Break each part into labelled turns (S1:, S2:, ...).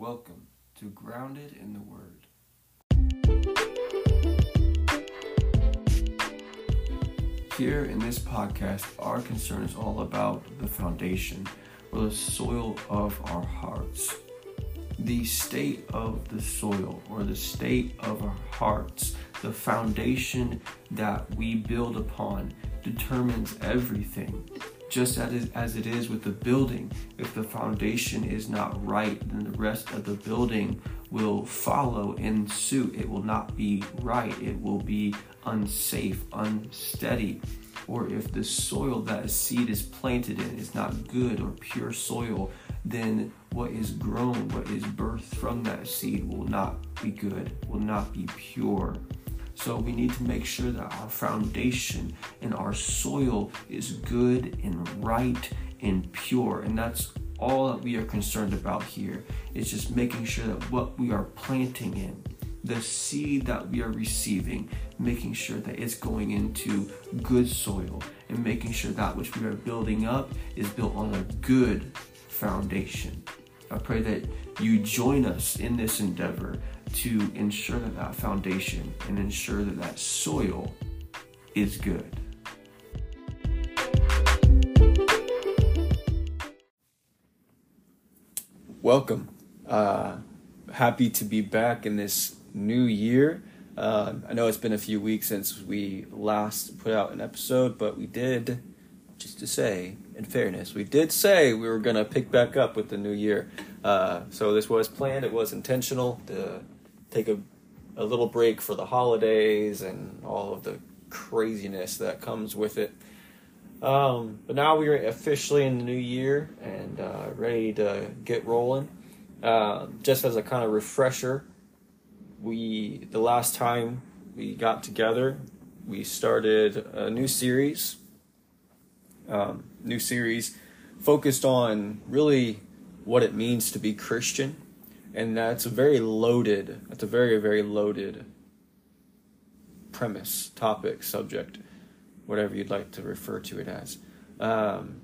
S1: Welcome to Grounded in the Word. Here in this podcast, our concern is all about the foundation or the soil of our hearts. The state of the soil or the state of our hearts, the foundation that we build upon, determines everything just as it is with the building. If the foundation is not right, then the rest of the building will follow in suit. It will not be right. It will be unsafe, unsteady. Or if the soil that a seed is planted in is not good or pure soil, then what is grown, what is birthed from that seed will not be good, will not be pure. So we need to make sure that our foundation and our soil is good and right and pure. And that's all that we are concerned about here. Is just making sure that what we are planting in, the seed that we are receiving, making sure that it's going into good soil and making sure that which we are building up is built on a good foundation. I pray that you join us in this endeavor to ensure that that foundation and ensure that that soil is good. Welcome. Uh, happy to be back in this new year. Uh, I know it's been a few weeks since we last put out an episode, but we did, just to say, in fairness, we did say we were going to pick back up with the new year. Uh, so this was planned, it was intentional to take a, a little break for the holidays and all of the craziness that comes with it. Um, but now we're officially in the new year and uh, ready to get rolling. Uh, just as a kind of refresher, we the last time we got together, we started a new series. Um, new series focused on really what it means to be Christian and that's a very loaded that's a very very loaded premise topic subject whatever you'd like to refer to it as. Um,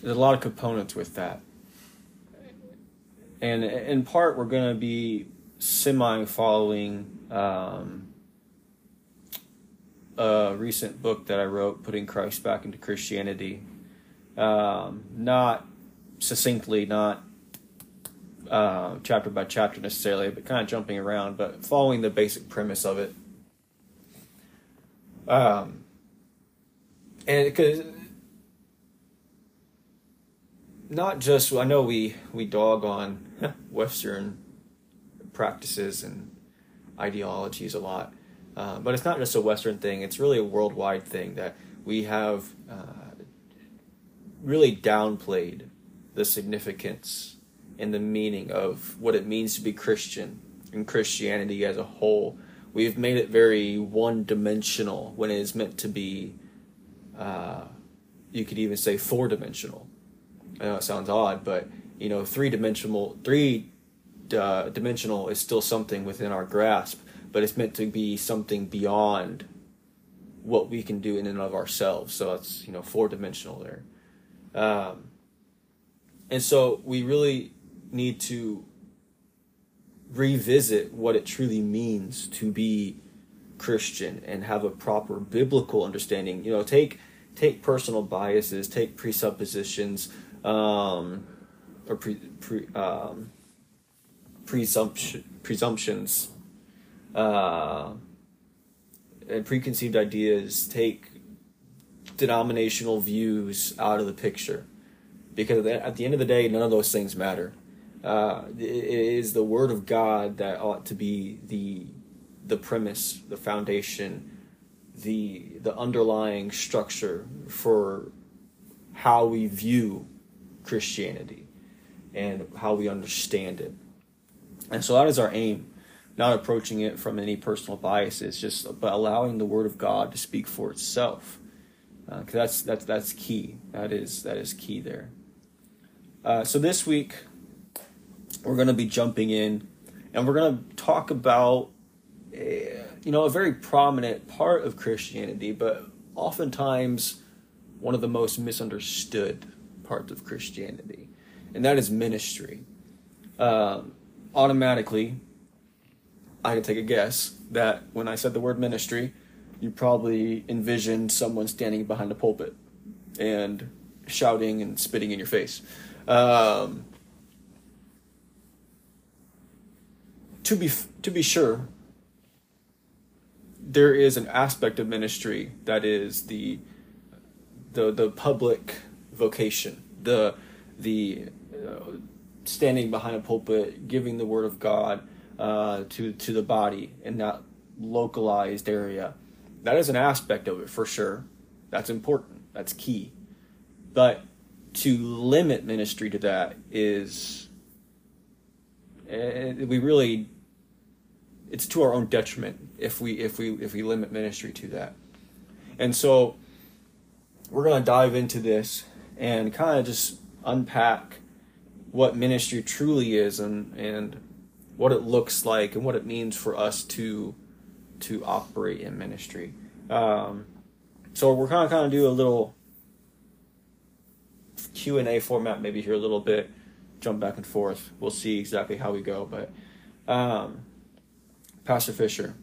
S1: there's a lot of components with that. And in part we're going to be semi following um, a recent book that i wrote putting christ back into christianity. Um, not succinctly not uh, chapter by chapter necessarily, but kind of jumping around, but following the basic premise of it. Um, and because not just I know we we dog on Western practices and ideologies a lot, uh, but it's not just a Western thing. It's really a worldwide thing that we have uh, really downplayed the significance and the meaning of what it means to be Christian and Christianity as a whole. We've made it very one dimensional when it is meant to be, uh, you could even say four dimensional. I know it sounds odd, but you know, three dimensional, three uh, dimensional is still something within our grasp, but it's meant to be something beyond what we can do in and of ourselves. So that's you know four dimensional there, um, and so we really need to revisit what it truly means to be Christian and have a proper biblical understanding. You know, take take personal biases, take presuppositions, um, or pre, pre um, presumption presumptions, uh, and preconceived ideas. Take denominational views out of the picture, because at the end of the day, none of those things matter uh, it is the word of God that ought to be the the premise, the foundation, the the underlying structure for how we view Christianity and how we understand it. And so that is our aim, not approaching it from any personal biases, just but allowing the Word of God to speak for itself. Uh, that's that's that's key. That is that is key there. Uh, so this week we're going to be jumping in and we're going to talk about a, you know a very prominent part of Christianity, but oftentimes one of the most misunderstood parts of Christianity, and that is ministry. um, automatically, I can take a guess that when I said the word ministry, you probably envisioned someone standing behind a pulpit and shouting and spitting in your face. Um, to be to be sure, there is an aspect of ministry that is the the the public vocation, the the uh, standing behind a pulpit, giving the word of God uh, to to the body in that localized area. That is an aspect of it for sure. That's important. That's key. But to limit ministry to that is uh, we really it's to our own detriment if we if we if we limit ministry to that. And so we're going to dive into this and kind of just unpack what ministry truly is and and what it looks like and what it means for us to to operate in ministry. Um, so we're kind of kind of do a little Q and A format, maybe here a little bit, jump back and forth. We'll see exactly how we go, but um, Pastor Fisher,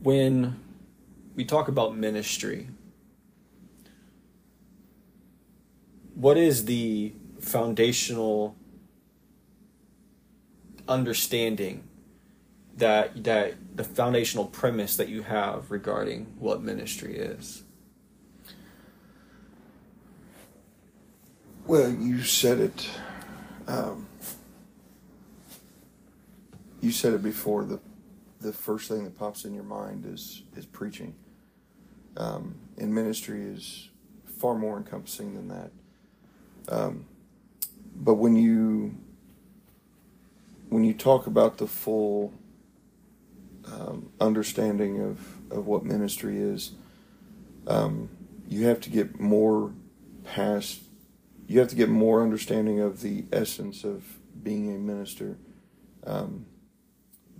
S1: when we talk about ministry, what is the foundational understanding that that the foundational premise that you have regarding what ministry is?
S2: Well, you said it. Um, you said it before. The the first thing that pops in your mind is is preaching. Um, and ministry is far more encompassing than that. Um, but when you when you talk about the full um, understanding of, of what ministry is, um, you have to get more past. You have to get more understanding of the essence of being a minister um,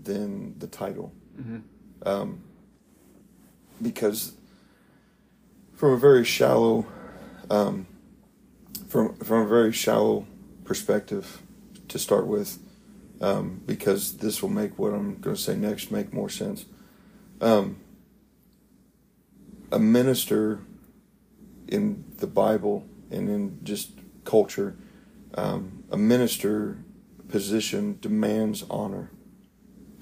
S2: than the title,
S1: Mm-hmm.
S2: um, because from a very shallow, um, from from a very shallow perspective to start with, um, because this will make what I'm going to say next make more sense. Um, a minister in the Bible and in just culture, um, a minister position demands honor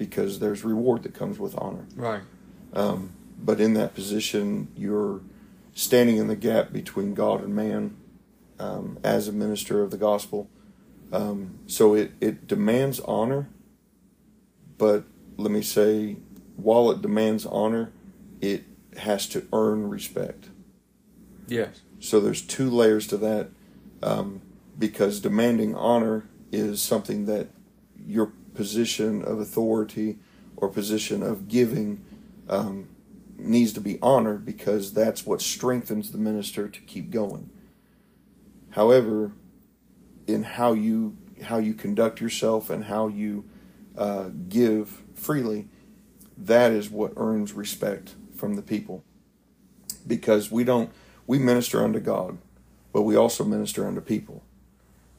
S2: because there's reward that comes with honor.
S1: Right.
S2: Um, but in that position, you're standing in the gap between God and man um, as a minister of the gospel. Um, so it, it demands honor, but let me say, while it demands honor, it has to earn respect.
S1: Yes.
S2: So there's two layers to that, um, because demanding honor is something that your position of authority or position of giving um, needs to be honored because that's what strengthens the minister to keep going. However, in how you how you conduct yourself and how you uh, give freely, that is what earns respect from the people. Because we don't we minister unto God, but we also minister unto people.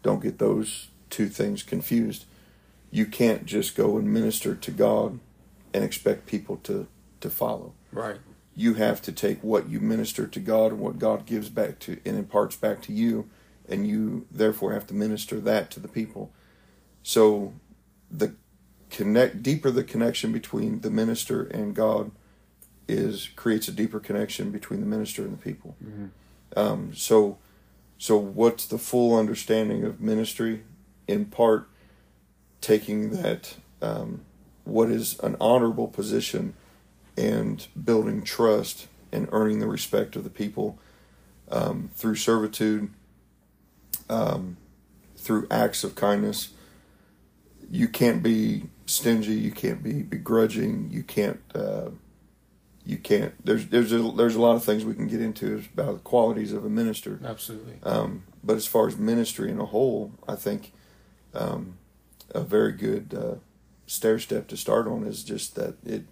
S2: Don't get those two things confused. You can't just go and minister to God and expect people to to follow
S1: Right.
S2: you have to take what you minister to God and what God gives back to and imparts back to you, and you therefore have to minister that to the people. So, the connect deeper the connection between the minister and God is creates a deeper connection between the minister and the people. Um, so, so what's the full understanding of ministry? In part, taking that um, what is an honorable position and building trust and earning the respect of the people um, through servitude, um, through acts of kindness. You can't be stingy. You can't be begrudging. You can't. Uh, you can't. There's there's a, there's a lot of things we can get into about the qualities of a minister.
S1: Absolutely.
S2: Um, but as far as ministry in a whole, I think um, a very good uh, stair step to start on is just that it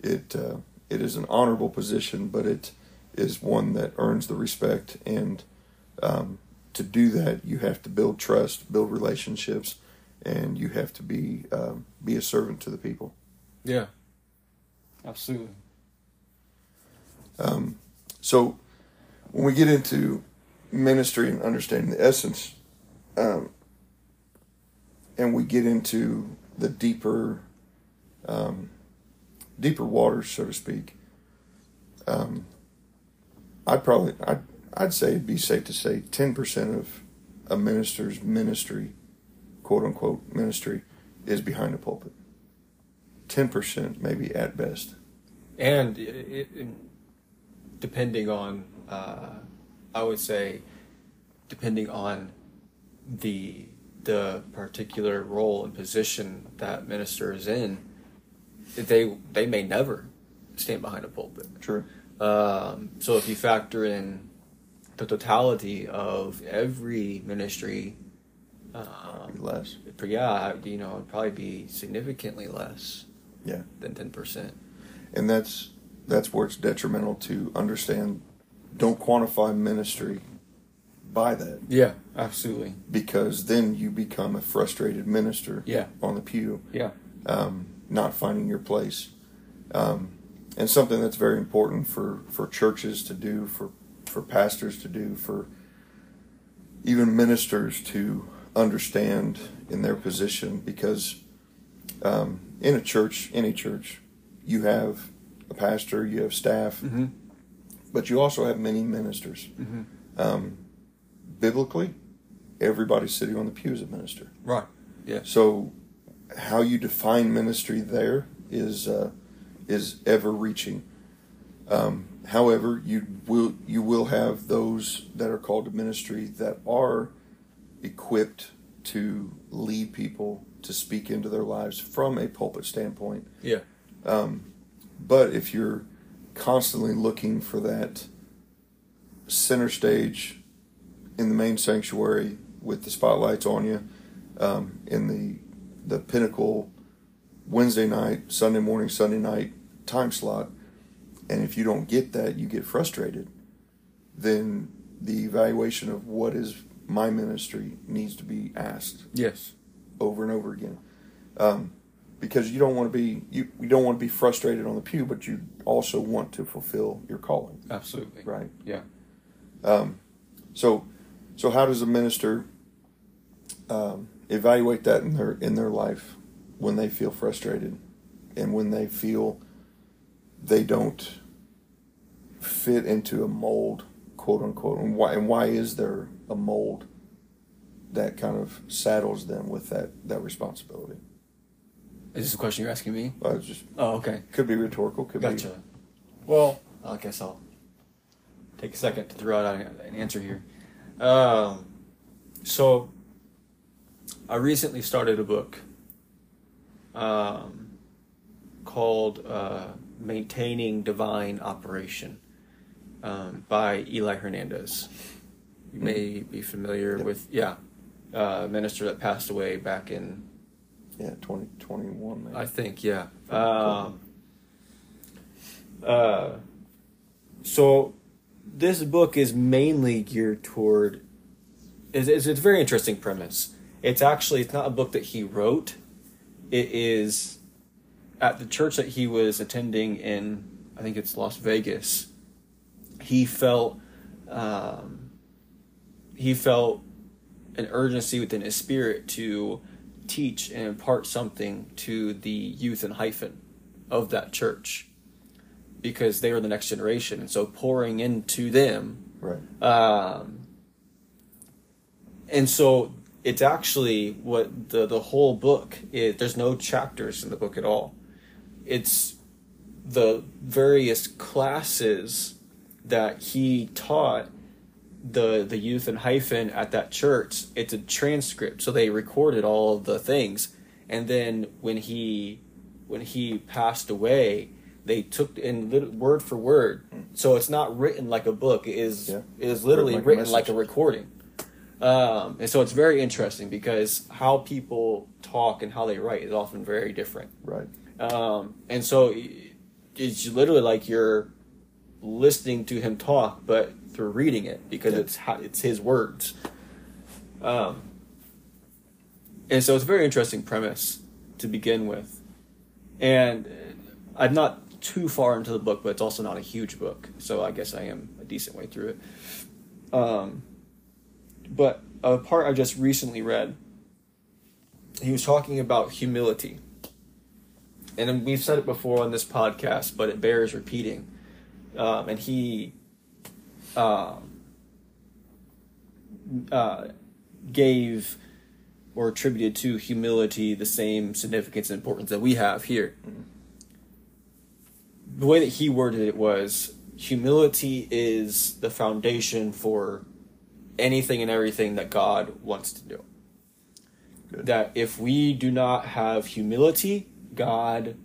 S2: it uh, it is an honorable position, but it is one that earns the respect and um, to do that, you have to build trust, build relationships, and you have to be um, be a servant to the people.
S1: Yeah. Absolutely.
S2: Um, so when we get into ministry and understanding the essence, um, and we get into the deeper, um, deeper waters, so to speak, um, I'd probably I'd I'd say it'd be safe to say ten percent of a minister's ministry, quote unquote ministry, is behind the pulpit. Ten percent, maybe at best.
S1: and it, it, depending on uh, i would say depending on the the particular role and position that minister is in they they may never stand behind a pulpit
S2: True.
S1: um, so if you factor in the totality of every ministry um,
S2: Less.
S1: yeah you know it'd probably be significantly less
S2: Yeah.
S1: than 10%
S2: and that's that's where it's detrimental to understand don't quantify ministry by that.
S1: Yeah absolutely.
S2: Because then you become a frustrated minister
S1: Yeah.
S2: on the pew.
S1: Yeah.
S2: Um, not finding your place. Um, and something that's very important for for churches to do for for pastors to do for even ministers to understand in their position. Because um, in a church any church you have a pastor you have staff
S1: mm-hmm.
S2: but you also have many ministers.
S1: Mm-hmm.
S2: um, biblically everybody sitting on the pew is a minister
S1: right yeah
S2: so, how you define ministry there is uh, is ever reaching. Um, however, you will you will have those that are called to ministry that are equipped to lead people to speak into their lives from a pulpit standpoint.
S1: yeah
S2: Um, but if you're constantly looking for that center stage in the main sanctuary with the spotlights on you, um, in the the pinnacle Wednesday night, Sunday morning, Sunday night time slot, and if you don't get that, you get frustrated. Then the evaluation of what is my ministry needs to be asked
S1: yes
S2: over and over again. Um, because you don't want to be you, you don't want to be frustrated on the pew, but you also want to fulfill your calling,
S1: absolutely
S2: right?
S1: yeah
S2: Um, so, so how does a minister um, evaluate that in their in their life when they feel frustrated and when they feel they don't fit into a mold, quote unquote, and why and why is there a mold that kind of saddles them with that that responsibility?
S1: is this a question you're asking me?
S2: Well, it's just
S1: oh okay.
S2: could be rhetorical, could
S1: gotcha.
S2: Be
S1: well i guess i'll take a second to throw out an answer here um, so i recently started a book um, called uh, maintaining divine operation um, by eli hernandez you may be familiar
S2: Yep.
S1: with yeah uh, a minister that passed away back in
S2: yeah twenty twenty one. maybe.
S1: I think, yeah. Um, uh, so this book is mainly geared toward. It's, it's, it's a very interesting premise. It's actually it's not a book that he wrote. It is at the church that he was attending in I think it's Las Vegas. He felt um, he felt an urgency within his spirit to teach and impart something to the youth and hyphen of that church because they were the next generation and so pouring into them
S2: right.
S1: um, and so it's actually what the the whole book is there's no chapters in the book at all it's the various classes that he taught the the youth and hyphen at that church it's a transcript so they recorded all of the things and then when he when he passed away they took in lit- word for word so it's not written like a book it is
S2: Yeah.
S1: it is literally
S2: Written like a
S1: like a recording um, and so it's very interesting because how people talk and how they write is often very different
S2: Right.
S1: um, and so it's literally like you're listening to him talk, but through reading it because
S2: Yeah.
S1: it's how, it's his words. Um, and so it's a very interesting premise to begin with. And I'm not too far into the book, but it's also not a huge book. So I guess I am a decent way through it. Um, but a part I just recently read, he was talking about humility. And we've said it before on this podcast, but it bears repeating. Um, and he um, uh, gave or attributed to humility the same significance and importance that we have here. The way that he worded it was humility is the foundation for anything and everything that God wants to do.
S2: Good.
S1: That if we do not have humility, God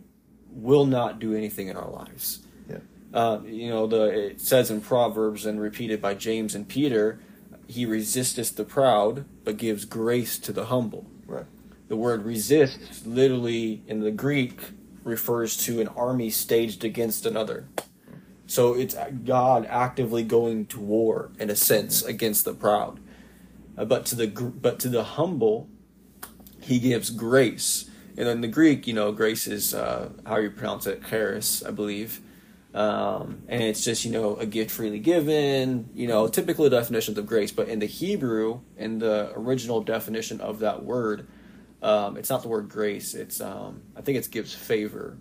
S1: will not do anything in our lives.
S2: Yeah.
S1: Um, you know, the it says in Proverbs and repeated by James and Peter, he resisteth the proud, but gives grace to the humble.
S2: Right.
S1: The word resist, literally in the Greek, refers to an army staged against another. So it's God actively going to war, in a sense, against the proud. Uh, but to the but to the humble, He gives grace. And in the Greek, you know, grace is uh, how you pronounce it, charis, I believe. Um, and it's just you know a gift freely given. You know, typical definitions of grace. But in the Hebrew, in the original definition of that word, um, it's not the word grace. It's um, I think it gives favor.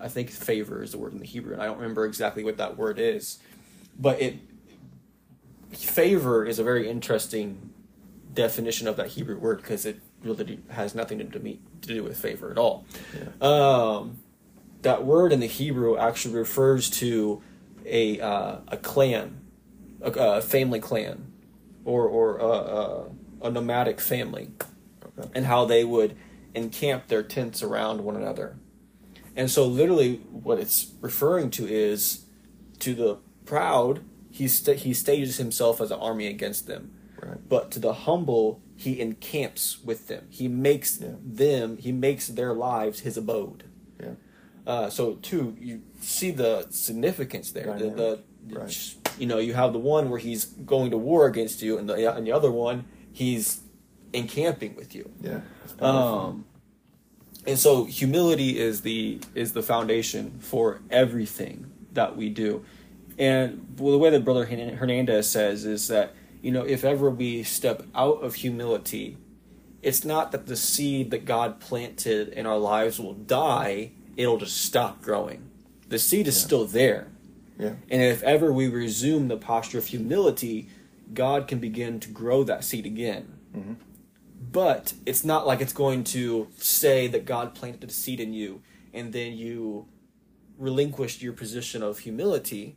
S1: I think favor is the word in the Hebrew, and I don't remember exactly what that word is. But it favor is a very interesting definition of that Hebrew word because it really has nothing to do, to do with favor at all. Um, that word in the Hebrew actually refers to a uh, a clan, a, a family clan, or or a, a, a nomadic family. And how they would encamp their tents around one another. And so, literally, what it's referring to is to the proud, he sta he stages himself as an army against them.
S2: Right.
S1: But to the humble, he encamps with them. He makes
S2: Yeah.
S1: them, he makes their lives his abode.
S2: Yeah.
S1: Uh, so too, you see the significance there. The, the, the-
S2: Right.
S1: you know, you have the one where he's going to war against you, and the and the other one he's encamping with you.
S2: Yeah.
S1: Um, and so humility is the is the foundation for everything that we do. And well, the way that Brother Hernandez says is that you know if ever we step out of humility, it's not that the seed that God planted in our lives will die; it'll just stop growing. The seed is
S2: Yeah.
S1: still there.
S2: yeah.
S1: And if ever we resume the posture of humility, God can begin to grow that seed again.
S2: Mhm.
S1: But it's not like it's going to say that God planted a seed in you and then you relinquished your position of humility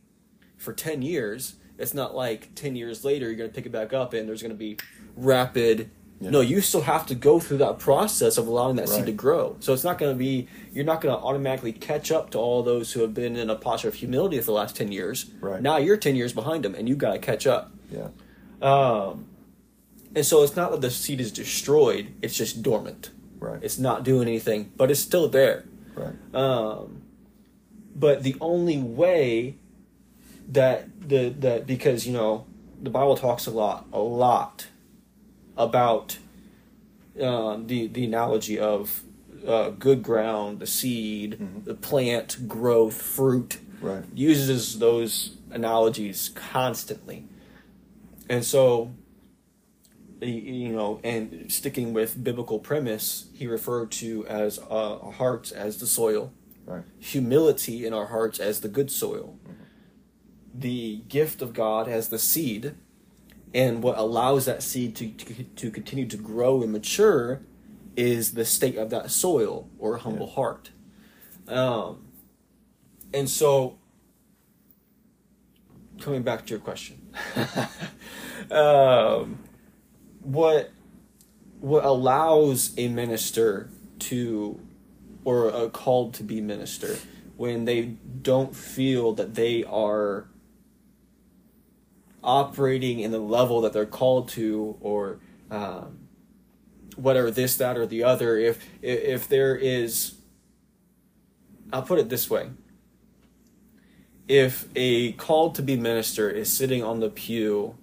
S1: for 10 years. It's not like 10 years later you're going to pick it back up and there's going to be rapid.
S2: Yeah.
S1: No, you still have to go through that process of allowing that seed to grow. So it's not going to be, you're not going to automatically catch up to all those who have been in a posture of humility for the last 10 years.
S2: Right.
S1: Now you're 10 years behind them and you got to catch up.
S2: Yeah.
S1: Um, and so it's not that the seed is destroyed, it's just dormant.
S2: Right.
S1: It's not doing anything, but it's still there.
S2: right.
S1: Um, but the only way that the that because you know the Bible talks a lot a lot about um, the the analogy of uh, good ground, the seed,
S2: Mhm.
S1: the plant, growth, fruit.
S2: Right.
S1: Uses those analogies constantly, and so you know, and sticking with biblical premise, he referred to as uh, hearts as the soil,
S2: Right.
S1: humility in our hearts as the good soil, the gift of God as the seed, and what allows that seed to, to, to continue to grow and mature is the state of that soil or humble
S2: Yeah.
S1: heart. Um, and so, coming back to your question, um, what what allows a minister to or a called to be minister when they don't feel that they are operating in the level that they're called to or um, whatever this that or the other if if, there is i'll put it this way. If a called to be minister is sitting on the pew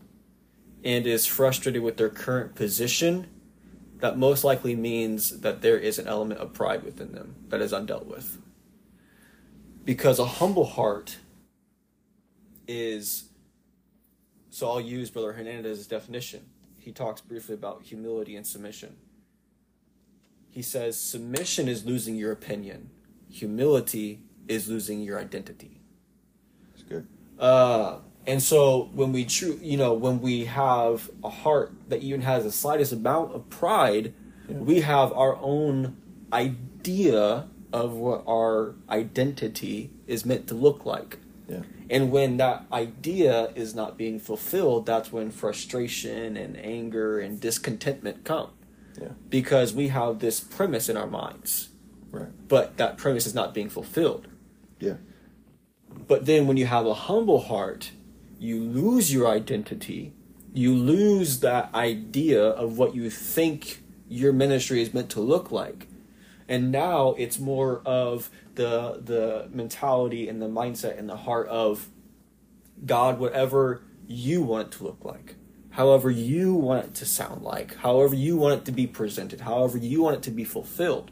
S1: and is frustrated with their current position, that most likely means that there is an element of pride within them that is undealt with. Because a humble heart is, so I'll use Brother Hernandez's definition. He talks briefly about humility and submission. He says, Submission is losing your opinion, humility is losing your identity.
S2: It's good.
S1: Uh, and so when we true, you know, when we have a heart that even has the slightest amount of pride,
S2: Yeah.
S1: we have our own idea of what our identity is meant to look like.
S2: Yeah.
S1: And when that idea is not being fulfilled, that's when frustration and anger and discontentment come.
S2: Yeah.
S1: Because we have this premise in our minds,
S2: Right.
S1: but that premise is not being fulfilled.
S2: Yeah.
S1: But then when you have a humble heart, you lose your identity. You lose that idea of what you think your ministry is meant to look like. And now it's more of the the mentality and the mindset and the heart of God, whatever you want it to look like, however you want it to sound like, however you want it to be presented, however you want it to be fulfilled.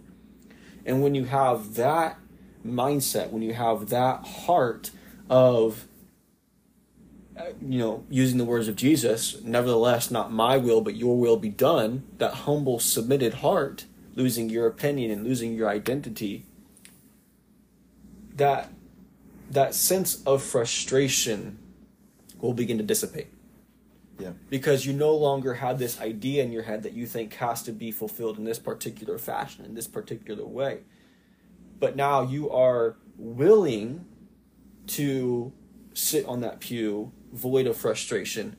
S1: And when you have that mindset, when you have that heart of, you know, using the words of Jesus, nevertheless, not my will, but your will be done, that humble, submitted heart, losing your opinion and losing your identity, that that sense of frustration will begin to dissipate
S2: Yeah.
S1: because you no longer have this idea in your head that you think has to be fulfilled in this particular fashion, in this particular way. But now you are willing to sit on that pew void of frustration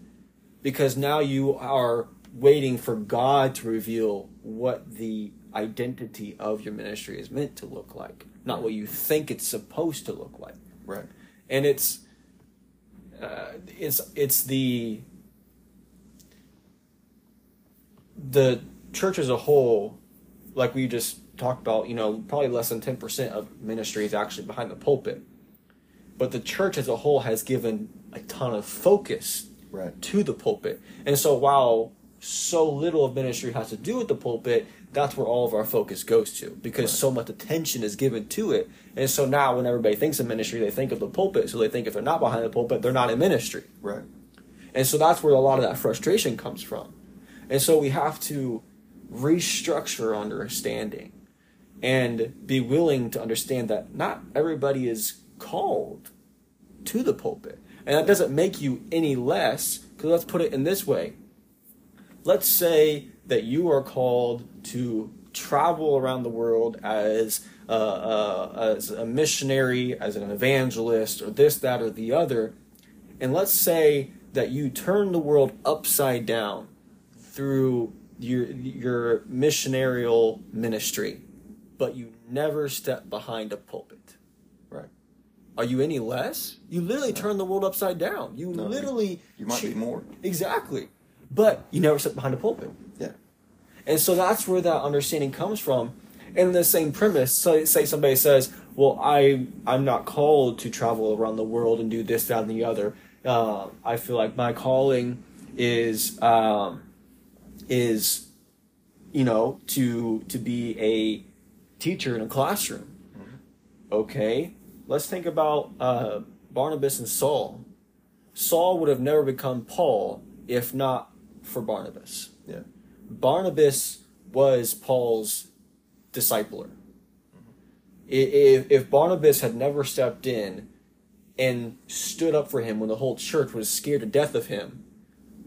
S1: because now you are waiting for God to reveal what the identity of your ministry is meant to look like, not what you think it's supposed to look like
S2: Right.
S1: and it's uh, it's it's the the church as a whole, like we just talked about. You know, probably less than ten percent of ministry is actually behind the pulpit, but the church as a whole has given a ton of focus
S2: Right.
S1: to the pulpit, and so while so little of ministry has to do with the pulpit, that's where all of our focus goes to because
S2: Right.
S1: so much attention is given to it. And so now, when everybody thinks of ministry, they think of the pulpit. So they think if they're not behind the pulpit, they're not in ministry.
S2: Right.
S1: And so that's where a lot of that frustration comes from. And so we have to restructure understanding and be willing to understand that not everybody is called to the pulpit. And that doesn't make you any less, because let's put it in this way. Let's say that you are called to travel around the world as uh, uh, as a missionary, as an evangelist, or this, that, or the other. And let's say that you turn the world upside down through your your missionarial ministry, but you never step behind a pulpit. Are you any less? You literally turn the world upside down. You
S2: No,
S1: literally
S2: You might be more.
S1: Exactly. But you never sit behind a pulpit.
S2: Yeah.
S1: And so that's where that understanding comes from. And the same premise, so say somebody says, "Well, I I'm not called to travel around the world and do this, that, and the other. Uh, I feel like my calling is um, is you know to to be a teacher in a classroom." Okay, let's think about uh, Barnabas and Saul. Saul would have never become Paul if not for Barnabas.
S2: Yeah.
S1: Barnabas was Paul's discipler. If, if Barnabas had never stepped in and stood up for him when the whole church was scared to death of him,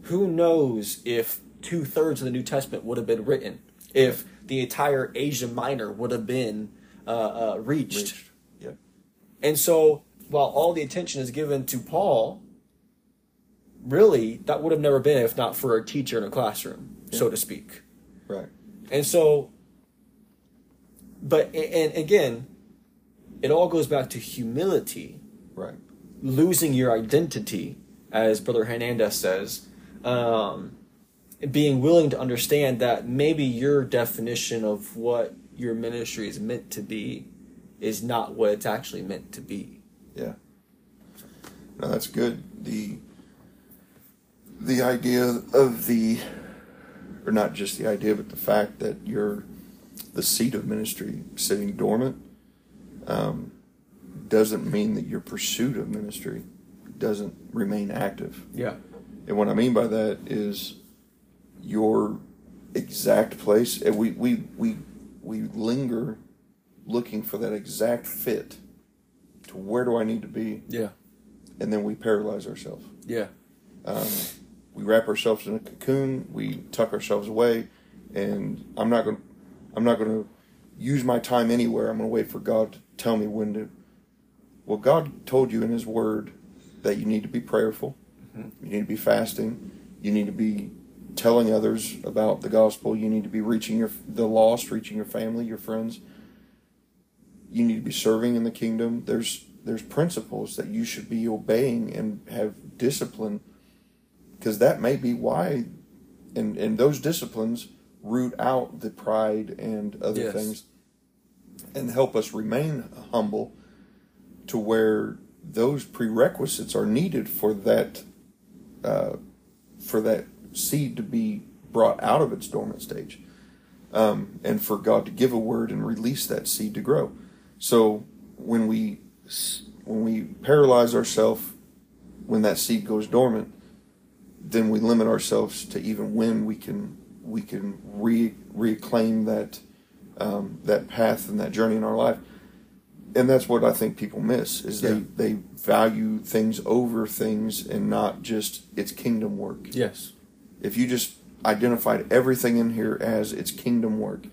S1: who knows if two thirds of the New Testament would have been written, if the entire Asia Minor would have been uh, uh, reached.
S2: Reached. Yeah.
S1: And so, while all the attention is given to Paul, really, that would have never been if not for a teacher in a classroom, so to speak.
S2: Right.
S1: And so, but, and again, it all goes back to humility,
S2: Right.
S1: losing your identity, as Brother Hernandez says, um, being willing to understand that maybe your definition of what your ministry is meant to be is not what it's actually meant to be.
S2: Yeah. No, that's good. The the idea of the, or not just the idea, but the fact that you're the seat of ministry sitting dormant um, doesn't mean that your pursuit of ministry doesn't remain active.
S1: Yeah.
S2: And what I mean by that is your exact place. And we, we, we, we linger looking for that exact fit to where do I need to be,
S1: Yeah.
S2: and then we paralyze ourselves.
S1: Yeah.
S2: Um, we wrap ourselves in a cocoon. We tuck ourselves away, and I'm not going. I'm not going to use my time anywhere. I'm going to wait for God to tell me when to. Well, God told you in His Word that you need to be prayerful. You need to be fasting. You need to be telling others about the gospel. You need to be reaching your the lost, reaching your family, your friends. You need to be serving in the kingdom. There's there's principles that you should be obeying and have discipline because that may be why and and those disciplines root out the pride and other
S1: Yes.
S2: things and help us remain humble to where those prerequisites are needed for that uh, for that seed to be brought out of its dormant stage um, and for God to give a word and release that seed to grow so when we when we paralyze ourselves when that seed goes dormant then we limit ourselves to even when we can we can re, reclaim that um, that path and that journey in our life. And that's what I think people miss is
S1: Yeah.
S2: they they value things over things and not just its kingdom work.
S1: Yes.
S2: If you just identified everything in here as its kingdom work,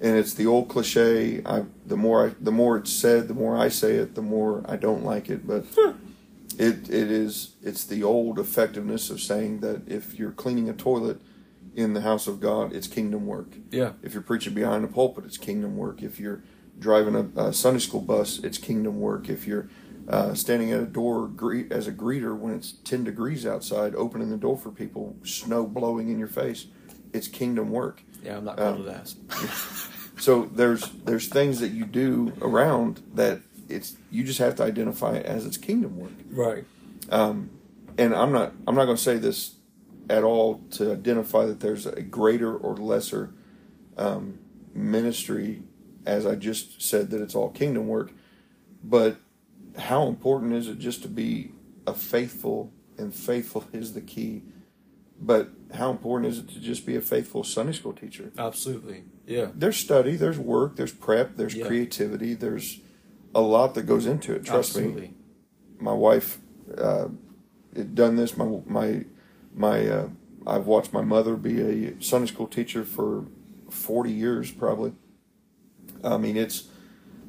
S2: and it's the old cliche. I the more I, the more it's said, the more I say it, the more I don't like it. But it it is it's the old effectiveness of saying that if you're cleaning a toilet in the house of God, it's kingdom work.
S1: Yeah.
S2: If you're preaching behind a pulpit, it's kingdom work. If you're driving a, a Sunday school bus, it's kingdom work. If you're uh, standing at a door greet, as a greeter when it's 10 degrees outside, opening the door for people, snow blowing in your face, it's kingdom work.
S1: Yeah, I'm not
S2: Um,
S1: called to ask.
S2: So there's there's things that you do around that it's you just have to identify it as its kingdom work.
S1: Right.
S2: Um, and I'm not I'm not going to say this at all to identify that there's a greater or lesser um, ministry, as I just said that it's all kingdom work. But how important is it just to be a faithful and faithful is the key. But how important is it to just be a faithful Sunday school teacher?
S1: Absolutely. Yeah.
S2: There's study, there's work, there's prep, there's
S1: Yeah.
S2: creativity, there's a lot that goes into it. Trust me my wife uh, had done this. My my my uh, I've watched my mother be a Sunday school teacher for forty years, probably. I mean, it's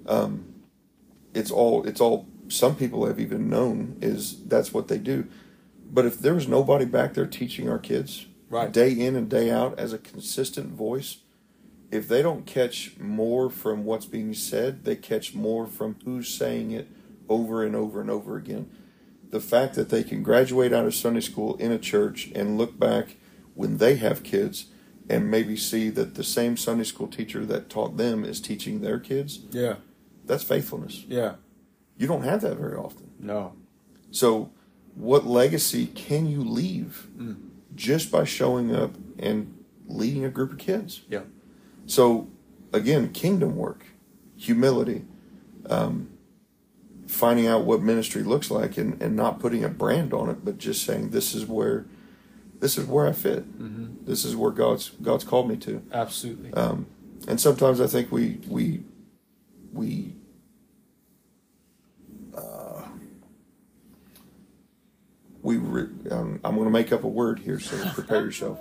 S2: um, it's all it's all. Some people have even known is that's what they do. But if there was nobody back there teaching our kids,
S1: Right.
S2: day in and day out as a consistent voice, if they don't catch more from what's being said, they catch more from who's saying it over and over and over again. The fact that they can graduate out of Sunday school in a church and look back when they have kids and maybe see that the same Sunday school teacher that taught them is teaching their kids,
S1: Yeah.
S2: that's faithfulness.
S1: Yeah.
S2: You don't have that very often.
S1: No.
S2: So, what legacy can you leave
S1: Mm.
S2: Just by showing up and leading a group of kids?
S1: Yeah.
S2: So, again, kingdom work, humility, um, finding out what ministry looks like, and, and not putting a brand on it, but just saying this is where, this is where I fit.
S1: Mm-hmm.
S2: This is where God's God's called me to.
S1: Absolutely.
S2: Um, and sometimes I think we we we uh, we re, um, I'm going to make up a word here, so prepare yourself.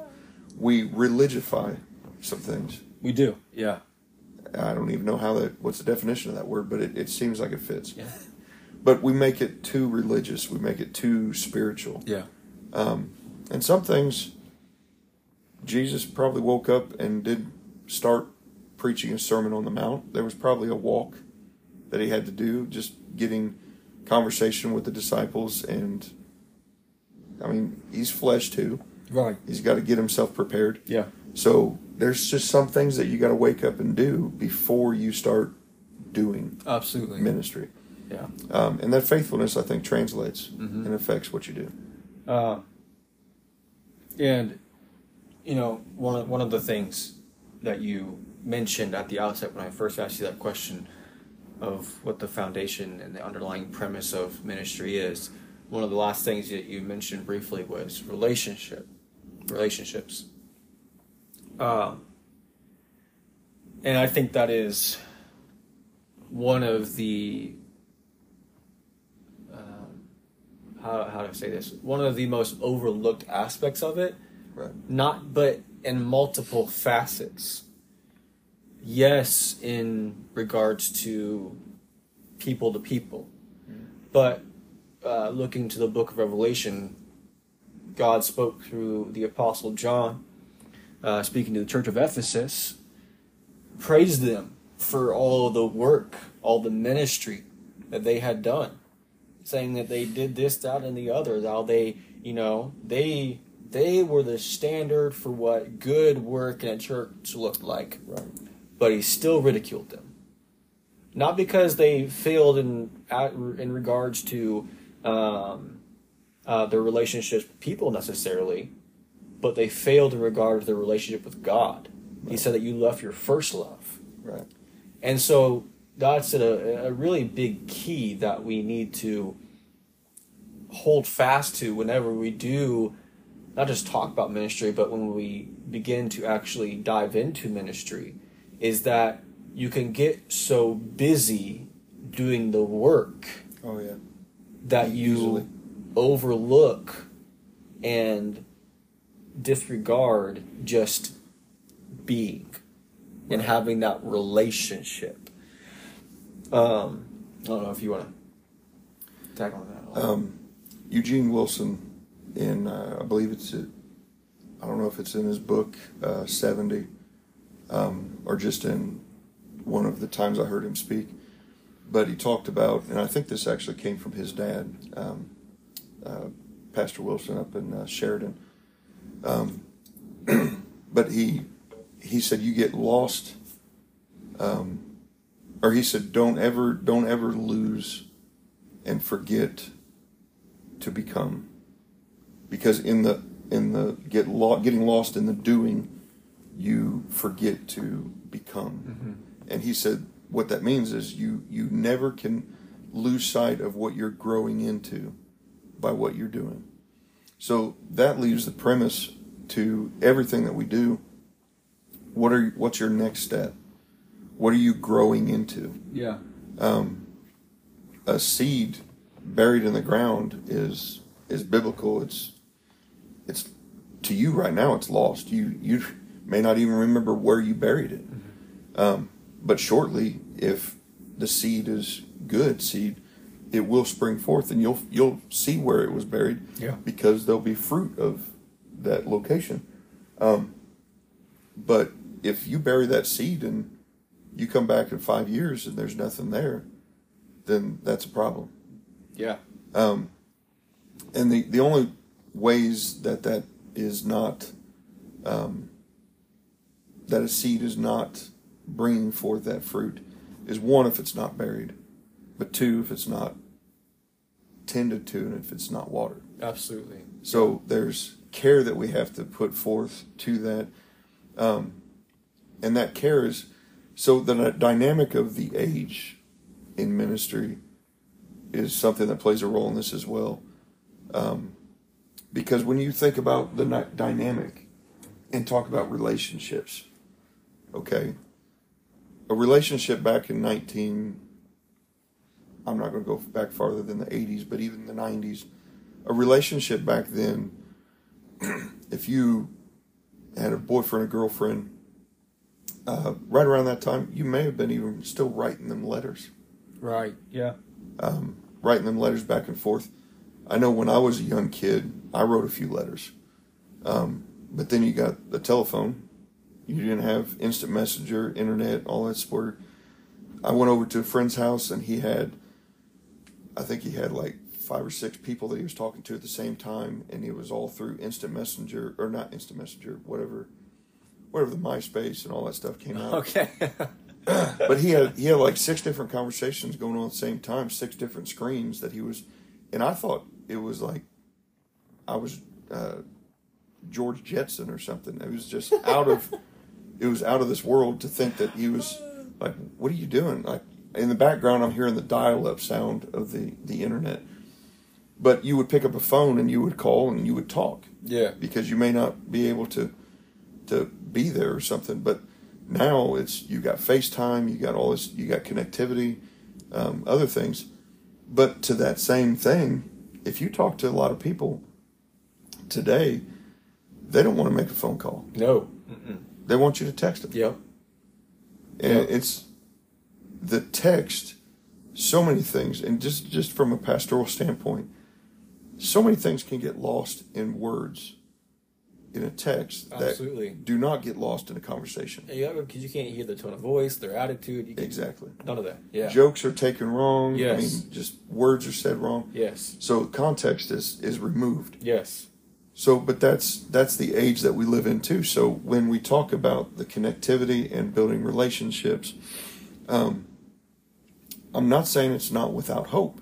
S2: We religify some things.
S1: we do. Yeah.
S2: I don't even know how that. What's the definition of that word? But it, it seems like it fits.
S1: Yeah.
S2: But we make it too religious. We make it too spiritual.
S1: Yeah.
S2: Um, and some things, Jesus probably woke up and did start preaching a Sermon on the Mount. There was probably a walk that he had to do, just getting conversation with the disciples. And I mean, he's flesh too.
S1: Right.
S2: He's got to get himself prepared.
S1: Yeah.
S2: So there's just some things that you got to wake up and do before you start doing
S1: Absolutely.
S2: ministry.
S1: Yeah.
S2: Um, and that faithfulness, I think, translates
S1: Mhm.
S2: and affects what you do.
S1: Uh, And you know, one of, one of the things that you mentioned at the outset when I first asked you that question of what the foundation and the underlying premise of ministry is, one of the last things that you mentioned briefly was relationship, relationships. Um, and I think that is one of the um, how how do I say this? One of the most overlooked aspects of it.
S2: Right.
S1: Not, but in multiple facets. Yes, in regards to people to people, but uh, looking to the Book of Revelation, God spoke through the Apostle John, uh, speaking to the Church of Ephesus, praised them for all the work, all the ministry that they had done, saying that they did this, that, and the other. How they, you know, they they were the standard for what good work in a church looked like.
S2: Right.
S1: But he still ridiculed them, not because they failed in in regards to um, uh, their relationships with people necessarily, but they failed in regard to their relationship with God. He said that you left your first love.
S2: Right.
S1: And so that's a, a really big key that we need to hold fast to whenever we do not just talk about ministry, but when we begin to actually dive into ministry, is that you can get so busy doing the work
S2: Oh yeah.
S1: That you
S2: Easily.
S1: overlook and disregard just being and having that relationship. Um, I don't know if you want to tackle on that.
S2: Um, Eugene Wilson, in uh, I believe it's uh, I don't know if it's in his book uh, seventy, um, or just in one of the times I heard him speak, but he talked about, and I think this actually came from his dad, um, uh, Pastor Wilson up in uh, Sheridan. Um, but he he said you get lost, um, or he said don't ever don't ever lose and forget to become. Because in the in the get lo- getting lost in the doing you forget to become. And he said what that means is you you never can lose sight of what you're growing into by what you're doing so that leaves the premise to everything that we do what are what's your next step what are you growing into
S1: yeah.
S2: um, a seed buried in the ground is is biblical. It's it's to you right now. It's lost. You you may not even remember where you buried it. Um, but shortly, if the seed is good seed, it will spring forth, and you'll you'll see where it was buried.
S1: Yeah.
S2: Because there'll be fruit of that location. Um, but if you bury that seed and you come back in five years and there's nothing there, then that's a problem.
S1: Yeah.
S2: Um, and the, the only ways that that is not, um, that a seed is not bringing forth that fruit is one, if it's not buried, but two, if it's not tended to and if it's not watered.
S1: Absolutely.
S2: So there's care that we have to put forth to that. Um, and that care is so the dynamic of the age in ministry is something that plays a role in this as well. Um, because when you think about the dynamic and talk about relationships, okay, a relationship back in 19, I'm not going to go back farther than the 80s, but even the 90s, a relationship back then, if you had a boyfriend or girlfriend, uh, right around that time, you may have been even still writing them letters,
S1: Right. Yeah.
S2: um, writing them letters back and forth. I know when I was a young kid, I wrote a few letters, um, but then you got the telephone. You didn't have instant messenger, internet, all that sport. I went over to a friend's house and he had, I think he had like five or six people that he was talking to at the same time, and it was all through instant messenger or not instant messenger, whatever, whatever the MySpace and all that stuff came out.
S1: Okay.
S2: but he had he had like six different conversations going on at the same time, six different screens that he was, and I thought it was like, I was, uh, George Jetson or something. It was just out of it was out of this world to think that he was like, "What are you doing?" Like in the background, I'm hearing the dial-up sound of the the internet. But you would pick up a phone and you would call and you would talk
S1: Yeah.
S2: because you may not be able to to be there or something. But now it's you got FaceTime, you got all this, you got connectivity, um, other things. But to that same thing, if you talk to a lot of people today, they don't want to make a phone call.
S1: No. Mm-mm.
S2: They want you to text them.
S1: Yep.
S2: And
S1: Yeah.
S2: it's the text, so many things, and just just from a pastoral standpoint, so many things can get lost in words in a text
S1: Absolutely.
S2: that do not get lost in a conversation.
S1: Yeah, because you can't hear their tone of voice, their attitude. Can,
S2: Exactly.
S1: None of that. Yeah.
S2: Jokes are taken wrong.
S1: Yes.
S2: I mean, just words are said wrong.
S1: Yes.
S2: So context is is removed.
S1: Yes.
S2: So, but that's that's the age that we live in too. So when we talk about the connectivity and building relationships, um, I'm not saying it's not without hope,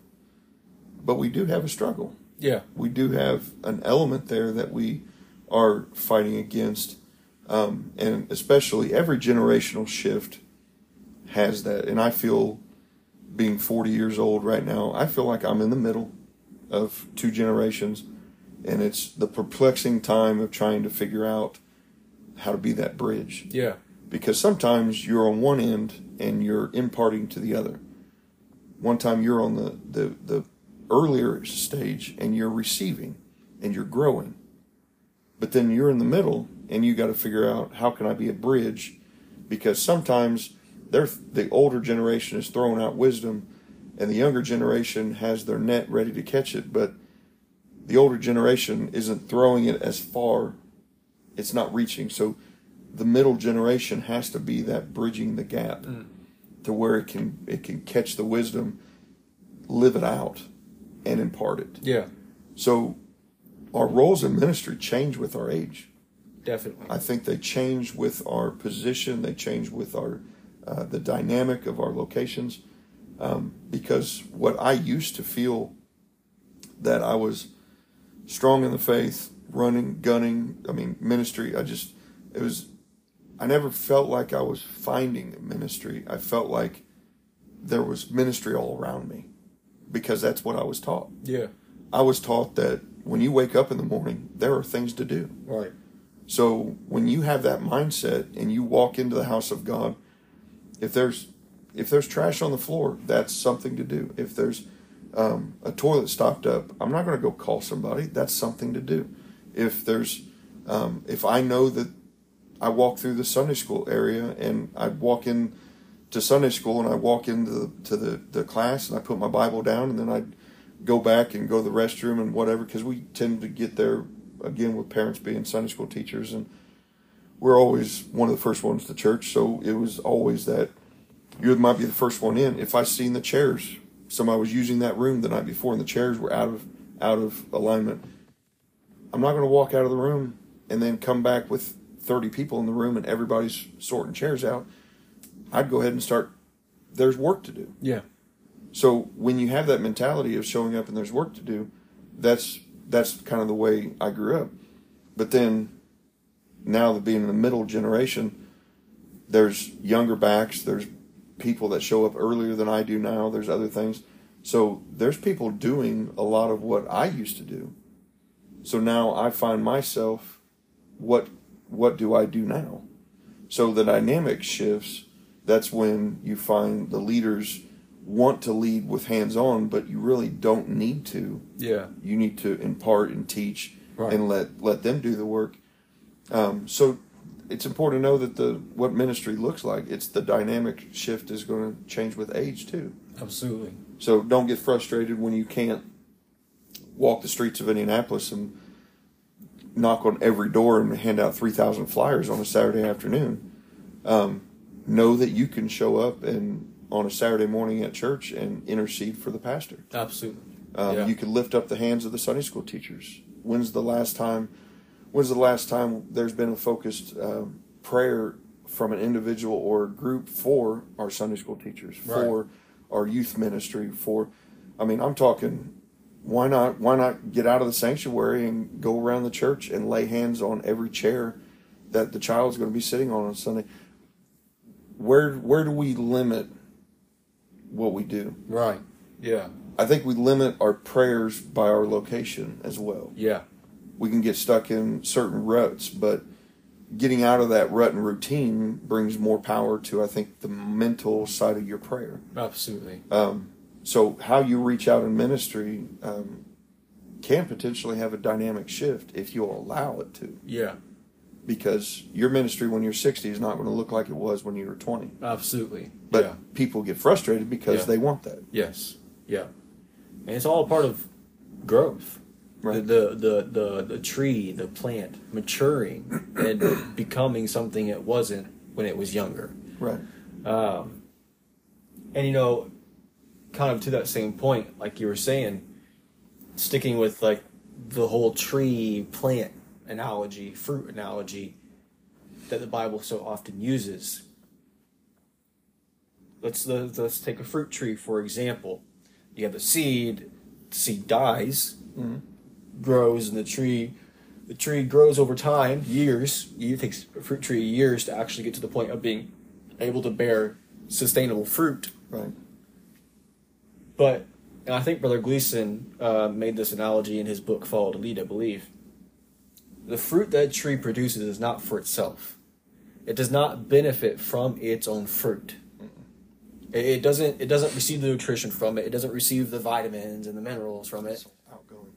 S2: but we do have a struggle.
S1: Yeah.
S2: We do have an element there that we are fighting against, um, and especially every generational shift has that. And I feel, being 40 years old right now, I feel like I'm in the middle of two generations and it's the perplexing time of trying to figure out how to be that bridge.
S1: Yeah.
S2: because sometimes you're on one end and you're imparting to the other. One time you're on the, the, the earlier stage and you're receiving and you're growing. But then you're in the middle and you got to figure out how can i be a bridge? Because sometimes they're, the older generation is throwing out wisdom and the younger generation has their net ready to catch it but the older generation isn't throwing it as far it's not reaching so the middle generation has to be that bridging the gap to where it can it can catch the wisdom live it out and impart it
S1: Yeah.
S2: so our roles in ministry change with our age
S1: Definitely.
S2: i think they change with our position they change with our uh, the dynamic of our locations um, because what i used to feel that i was strong in the faith running gunning i mean ministry i just it was i never felt like i was finding ministry i felt like there was ministry all around me because that's what i was taught
S1: yeah.
S2: i was taught that when you wake up in the morning there are things to do
S1: Right.
S2: so when you have that mindset and you walk into the house of God, if there's if there's trash on the floor, that's something to do. If there's um, a toilet stopped up, I'm not going to go call somebody. That's something to do. If there's um, if I know that I walk through the Sunday school area and I walk in to Sunday school and I walk into the, to the, the class and I put my Bible down and then I go back and go to the restroom and whatever because we tend to get there again with parents being Sunday school teachers and we're always one of the first ones to church so it was always that you might be the first one in if I seen the chairs somebody was using that room the night before and the chairs were out of out of alignment I'm not going to walk out of the room and then come back with 30 people in the room and everybody's sorting chairs out I'd go ahead and start there's work to do
S1: Yeah.
S2: so when you have that mentality of showing up and there's work to do, that's that's kind of the way I grew up. But then now that being in the middle generation, there's younger backs, there's people that show up earlier than I do now, there's other things. So there's people doing a lot of what I used to do. So now I find myself what what do I do now? So the dynamic shifts. That's when you find the leaders want to lead with hands on, but you really don't need to.
S1: Yeah.
S2: You need to impart and teach
S1: Right.
S2: and let let them do the work. Um, so it's important to know that the what ministry looks like. It's the dynamic shift is going to change with age too.
S1: Absolutely.
S2: So don't get frustrated when you can't walk the streets of Indianapolis and knock on every door and hand out 3,000 flyers on a Saturday afternoon. Um, know that you can show up and on a Saturday morning at church and intercede for the pastor.
S1: Absolutely.
S2: Um,
S1: Yeah.
S2: You can lift up the hands of the Sunday school teachers. When's the last time? When's the last time there's been a focused um, prayer from an individual or a group for our Sunday school teachers,
S1: Right.
S2: for our youth ministry, for? I mean, I'm talking why not why not get out of the sanctuary and go around the church and lay hands on every chair that the child's going to be sitting on on Sunday? Where where do we limit what we do?
S1: Right. Yeah.
S2: I think we limit our prayers by our location as well.
S1: Yeah.
S2: We can get stuck in certain ruts, but getting out of that rut and routine brings more power to I think the mental side of your prayer.
S1: Absolutely.
S2: Um, so how you reach out in ministry um, can potentially have a dynamic shift if you allow it to.
S1: Yeah.
S2: Because your ministry when you're 60 is not going to look like it was when you were 20.
S1: Absolutely.
S2: But
S1: yeah.
S2: people get frustrated because
S1: Yeah.
S2: they want that.
S1: Yes. Yeah. And it's all a part of growth.
S2: Right.
S1: The, the the the tree, the plant maturing and becoming something it wasn't when it was younger.
S2: Right.
S1: Um, and you know, kind of to that same point, like you were saying, sticking with like the whole tree plant analogy, fruit analogy that the Bible so often uses. Let's let's let's take a fruit tree for example. You have the seed, the seed dies,
S2: Mhm.
S1: Grows, and the tree the tree grows over time, years. It takes a fruit tree years to actually get to the point of being able to bear sustainable fruit.
S2: Right.
S1: But and I think Brother Gleason uh, made this analogy in his book to Lead, I believe. The fruit that tree produces is not for itself. It does not benefit from its own fruit. It, it doesn't. It doesn't receive the nutrition from it. It doesn't receive the vitamins and the minerals from it.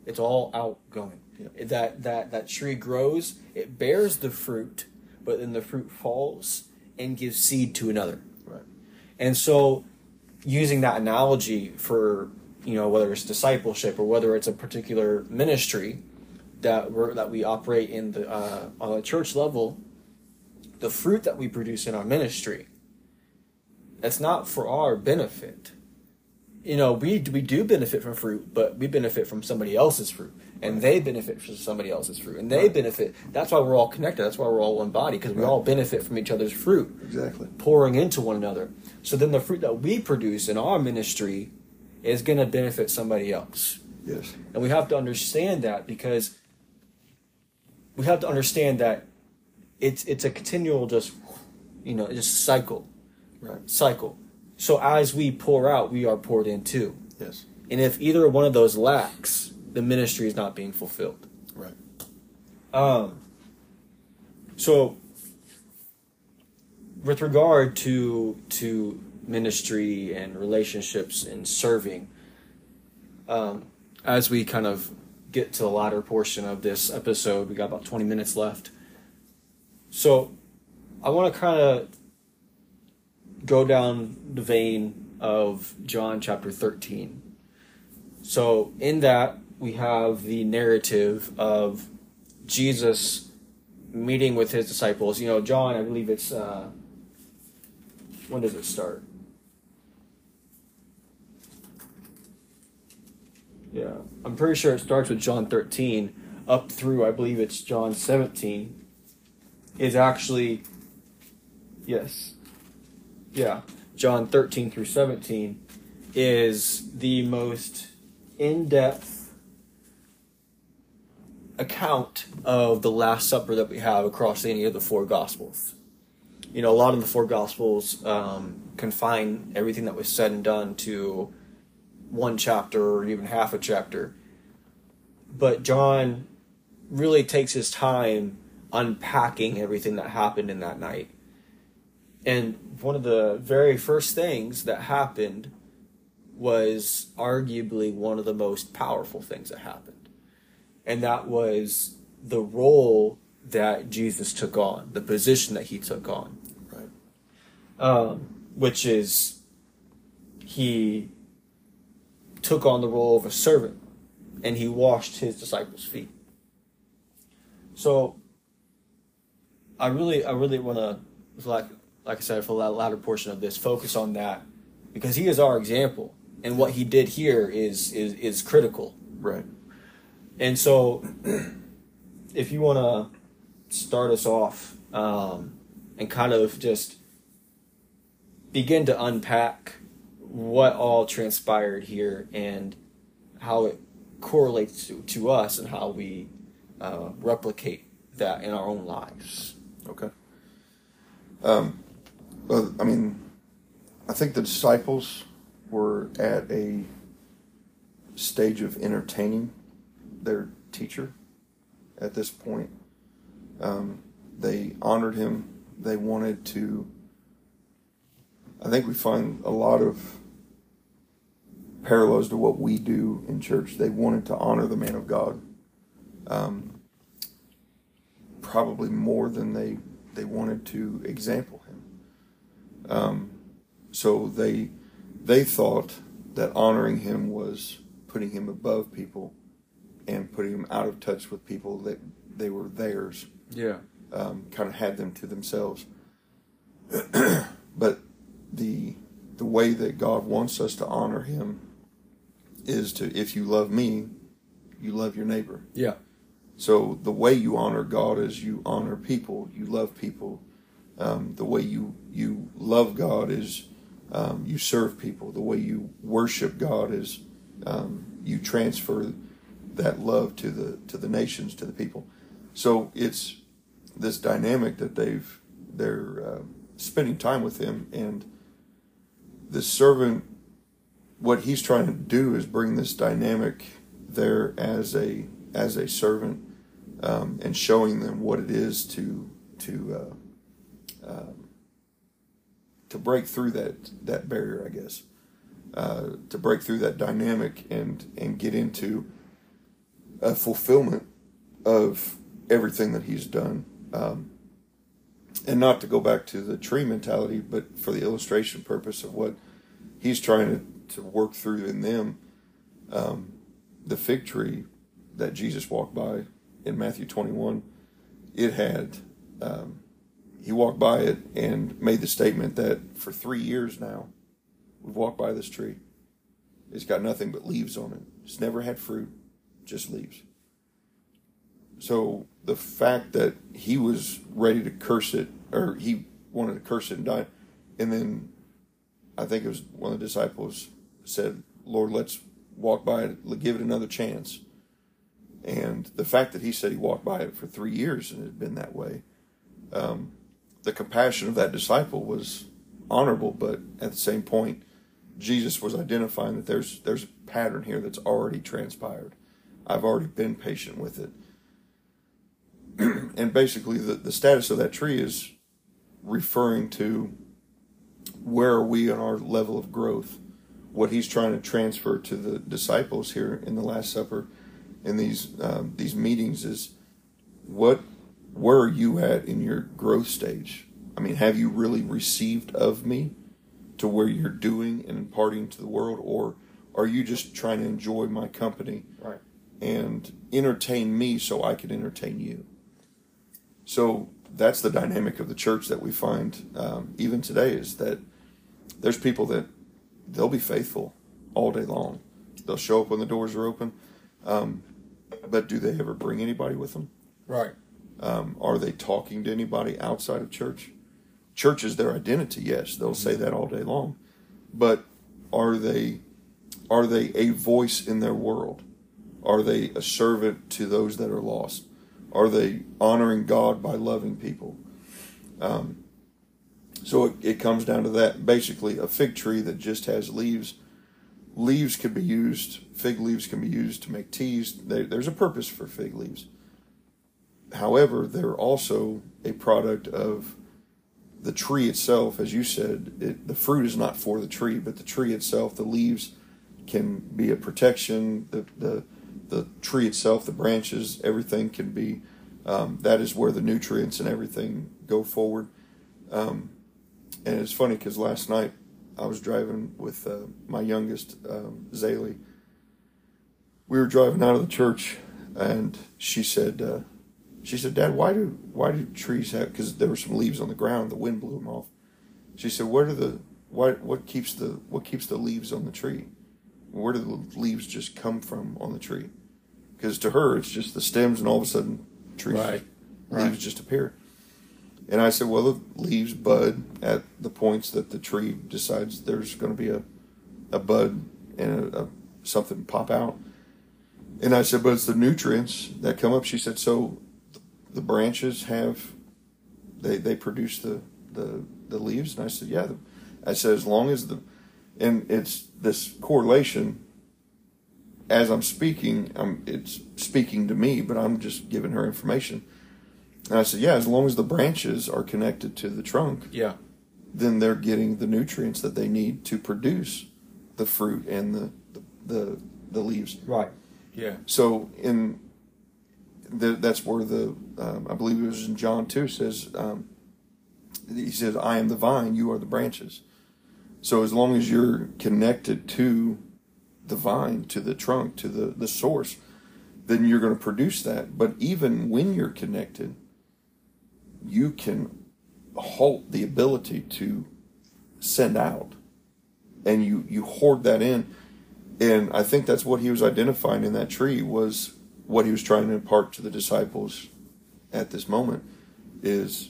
S1: It's all outgoing.
S2: Yeah.
S1: That that that tree grows. It bears the fruit, but then the fruit falls and gives seed to another.
S2: Right.
S1: And so, using that analogy for you know whether it's discipleship or whether it's a particular ministry that we that we operate in the uh, on a church level, the fruit that we produce in our ministry, that's not for our benefit. You know, we we do benefit from fruit, but we benefit from somebody else's fruit, and they benefit from somebody else's fruit, and they
S2: Right.
S1: benefit. That's why we're all connected. That's why we're all one body because we
S2: Right.
S1: all benefit from each other's fruit
S2: Exactly.
S1: pouring into one another. So then the fruit that we produce in our ministry is going to benefit somebody else.
S2: Yes.
S1: And we have to understand that because we have to understand that it's it's a continual just you know, just cycle,
S2: Right.
S1: cycle. So as we pour out, we are poured in too.
S2: Yes.
S1: And if either one of those lacks, the ministry is not being fulfilled.
S2: Right.
S1: Um, so, with regard to to ministry and relationships and serving, um, as we kind of get to the latter portion of this episode, we got about twenty minutes left. So, I want to kind of go down the vein of John chapter thirteen. So, in that we have the narrative of Jesus meeting with his disciples. You know, John, I believe it's uh, when does it start? Yeah, I'm pretty sure it starts with John 13 up through I believe it's John 17. Is actually yes, yeah, John 13 through 17 is the most in-depth account of the Last Supper that we have across any of the four Gospels. You know, a lot of the four Gospels um, confine everything that was said and done to one chapter or even half a chapter. But John really takes his time unpacking everything that happened in that night. And one of the very first things that happened was arguably one of the most powerful things that happened and that was the role that Jesus took on, the position that he took on,
S2: Right.
S1: um, which is he took on the role of a servant and he washed his disciples' feet. So I really, I really want to, like, like I said, for the latter portion of this, focus on that because he is our example, and what he did here is is is critical.
S2: Right.
S1: And so, if you want to start us off um, and kind of just begin to unpack what all transpired here and how it correlates to, to us and how we uh, replicate that in our own lives.
S2: Okay. Um, well, I mean, I think the disciples were at a stage of entertaining their teacher at this point. Um, they honored him. They wanted to. I think we find a lot of parallels to what we do in church. They wanted to honor the man of God. Um, probably more than they they wanted to example. Um, so they they thought that honoring him was putting him above people and putting him out of touch with people that they were theirs.
S1: Yeah.
S2: Um, kind of had them to themselves. but the the way that God wants us to honor Him is to if you love me, you love your neighbor.
S1: Yeah.
S2: So the way you honor God is you honor people, you love people. Um, the way you you love God is um, you serve people. The way you worship God is um, you transfer that love to the to the nations, to the people. So it's this dynamic that they've they're uh, spending time with Him, and the servant. What he's trying to do is bring this dynamic there as a as a servant um, and showing them what it is to to uh, um, to break through that that barrier, I guess, uh, to break through that dynamic and and get into a fulfillment of everything that he's done. Um, and not to go back to the tree mentality, but for the illustration purpose of what he's trying to, to work through in them, um, the fig tree that Jesus walked by in Matthew 21, it had, um, he walked by it and made the statement that for three years now, we've walked by this tree. It's got nothing but leaves on it. It's never had fruit, just leaves. So the fact that he was ready to curse it, or he wanted to curse it and die, and then I think it was one of the disciples said, Lord, let's walk by it, give it another chance. And the fact that he said he walked by it for three years and it had been that way, um, the compassion of that disciple was honorable, but at the same point, Jesus was identifying that there's there's a pattern here that's already transpired. I've already been patient with it. and basically the, the status of that tree is referring to where are we on our level of growth what he's trying to transfer to the disciples here in the last supper in these um, these meetings is what where are you at in your growth stage i mean have you really received of me to where you're doing and imparting to the world or are you just trying to enjoy my company
S1: right.
S2: and entertain me so i can entertain you so that's the dynamic of the church that we find um, even today is that there's people that they'll be faithful all day long. They'll show up when the doors are open. Um, but do they ever bring anybody with them?
S1: Right.
S2: Um, are they talking to anybody outside of church? Church is their identity. Yes, they'll say that all day long. But are they are they a voice in their world? Are they a servant to those that are lost? Are they honoring God by loving people? Um, so it, it comes down to that. Basically, a fig tree that just has leaves. Leaves can be used. Fig leaves can be used to make teas. They, there's a purpose for fig leaves. However, they're also a product of the tree itself. As you said, it, the fruit is not for the tree, but the tree itself. The leaves can be a protection. The the the tree itself, the branches, everything can be. Um, that is where the nutrients and everything go forward. Um, and it's funny because last night I was driving with uh, my youngest, um, Zaylee. We were driving out of the church, and she said, uh, "She said, Dad, why do why do trees have? Because there were some leaves on the ground, the wind blew them off. She said, "Where do the why what keeps the what keeps the leaves on the tree? Where do the leaves just come from on the tree? Because to her, it's just the stems, and all of a sudden, trees
S1: Right.
S2: leaves
S1: Right.
S2: just appear." And I said, well, the leaves bud at the points that the tree decides there's going to be a, a bud and a, a, something pop out. And I said, but it's the nutrients that come up. She said, so the branches have, they they produce the the the leaves. And I said, yeah. I said, as long as the, and it's this correlation. As I'm speaking, I'm it's speaking to me, but I'm just giving her information. And I said, yeah, as long as the branches are connected to the trunk,
S1: Yeah.
S2: then they're getting the nutrients that they need to produce the fruit and the the the, the leaves.
S1: Right. Yeah.
S2: So in the, that's where the um, I believe it was in John two says um, he says I am the vine, you are the branches. So as long as you're connected to the vine, to the trunk, to the the source, then you're going to produce that. But even when you're connected, you can halt the ability to send out, and you you hoard that in and I think that's what he was identifying in that tree was what he was trying to impart to the disciples at this moment is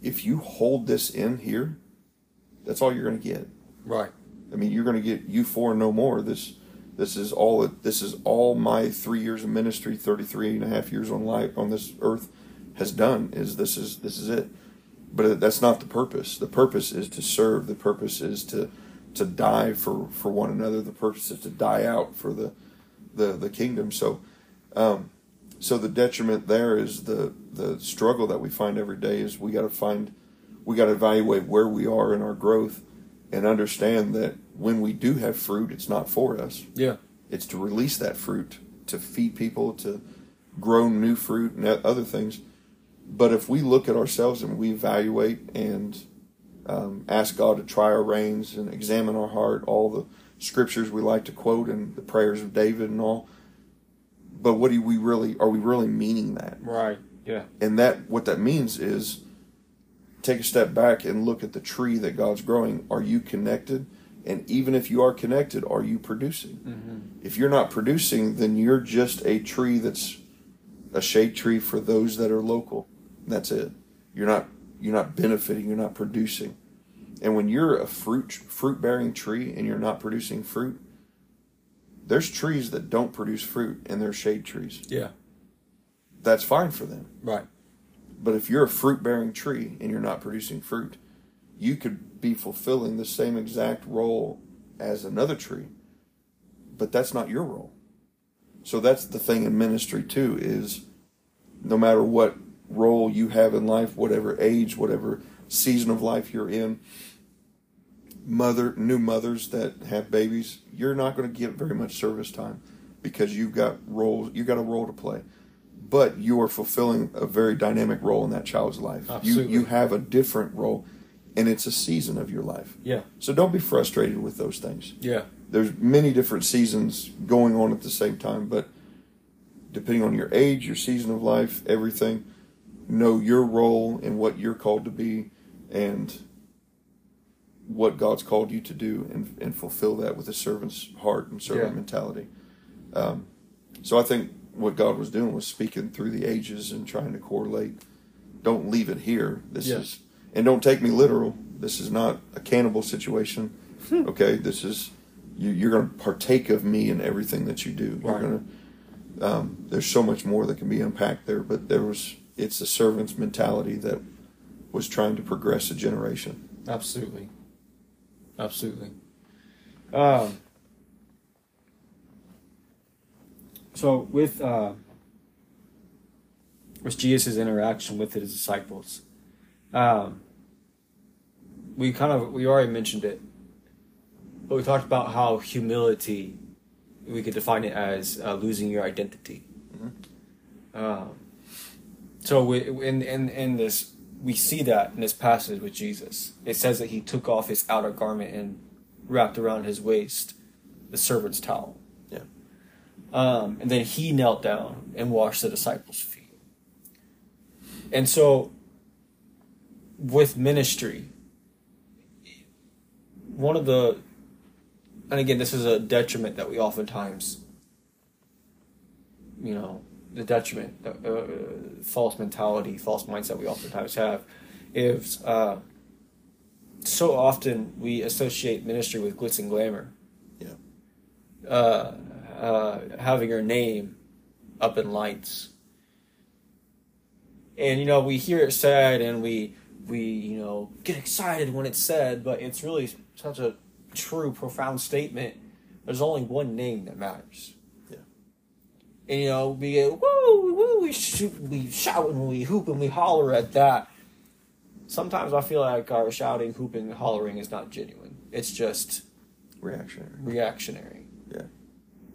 S2: if you hold this in here, that's all you're going to get.
S1: Right.
S2: I mean, you're going to get you four no more. This this is all this is all my three years of ministry, 33 and a half years on life on this earth has done is this is this is it. But that's not the purpose. The purpose is to serve. The purpose is to to die for, for one another. The purpose is to die out for the the, the kingdom. So um, so the detriment there is the the struggle that we find every day is we got to find we got to evaluate where we are in our growth and understand that when we do have fruit, it's not for us.
S1: Yeah.
S2: It's to release that fruit to feed people, to grow new fruit and other things. But if we look at ourselves and we evaluate and um, ask God to try our reins and examine our heart, all the scriptures we like to quote and the prayers of David and all. But what do we really are we really meaning that?
S1: Right. Yeah.
S2: And that what that means is take a step back and look at the tree that God's growing. Are you connected? And even if you are connected, are you producing?
S1: Mm-hmm.
S2: If you're not producing, then you're just a tree that's a shade tree for those that are local. That's it. You're not you're not benefiting, you're not producing. And when you're a fruit fruit bearing tree and you're not producing fruit, there's trees that don't produce fruit and they're shade trees.
S1: Yeah.
S2: That's fine for them.
S1: Right.
S2: But if you're a fruit bearing tree and you're not producing fruit, you could be fulfilling the same exact role as another tree, but that's not your role. So that's the thing in ministry too is no matter what role you have in life, whatever age, whatever season of life you're in, mother new mothers that have babies, you're not going to get very much service time because you've got roles, you've got a role to play. But you are fulfilling a very dynamic role in that child's life.
S1: Absolutely.
S2: You you have a different role and it's a season of your life.
S1: Yeah.
S2: So don't be frustrated with those things.
S1: Yeah.
S2: There's many different seasons going on at the same time, but depending on your age, your season of life, everything, know your role and what you're called to be and what God's called you to do and, and fulfill that with a servant's heart and servant
S1: Yeah.
S2: mentality. Um, so I think what God was doing was speaking through the ages and trying to correlate. Don't leave it here. This
S1: Yeah.
S2: is, and don't take me literal. This is not a cannibal situation. okay, this is you, you're going to partake of me in everything that you do. You're
S1: Right.
S2: going to. Um, there's so much more that can be unpacked there, but there was it's the servant's mentality that was trying to progress a generation.
S1: Absolutely. Absolutely. Um, so with uh, with Jesus' interaction with his disciples, um, we kind of we already mentioned it, but we talked about how humility we could define it as uh, losing your identity. Um, so we, in in in this we see that in this passage with Jesus. It says that he took off his outer garment and wrapped around his waist the servant's towel.
S2: Yeah.
S1: Um, and then he knelt down and washed the disciples' feet. And so, with ministry, one of the, and again, this is a detriment that we oftentimes, you know, the detriment, uh, uh, false mentality, false mindset we oftentimes have, is uh, so often we associate ministry with glitz and glamour.
S2: Yeah.
S1: Uh, uh, having your name up in lights. And you know, we hear it said and we we, you know, get excited when it's said, but it's really such a true, profound statement. There's only one name that matters. And you know, we get woo, woo, we shoot, we shout and we hoop and we holler at that. Sometimes I feel like our shouting, hooping, hollering is not genuine. It's just
S2: Reactionary.
S1: reactionary.
S2: Yeah.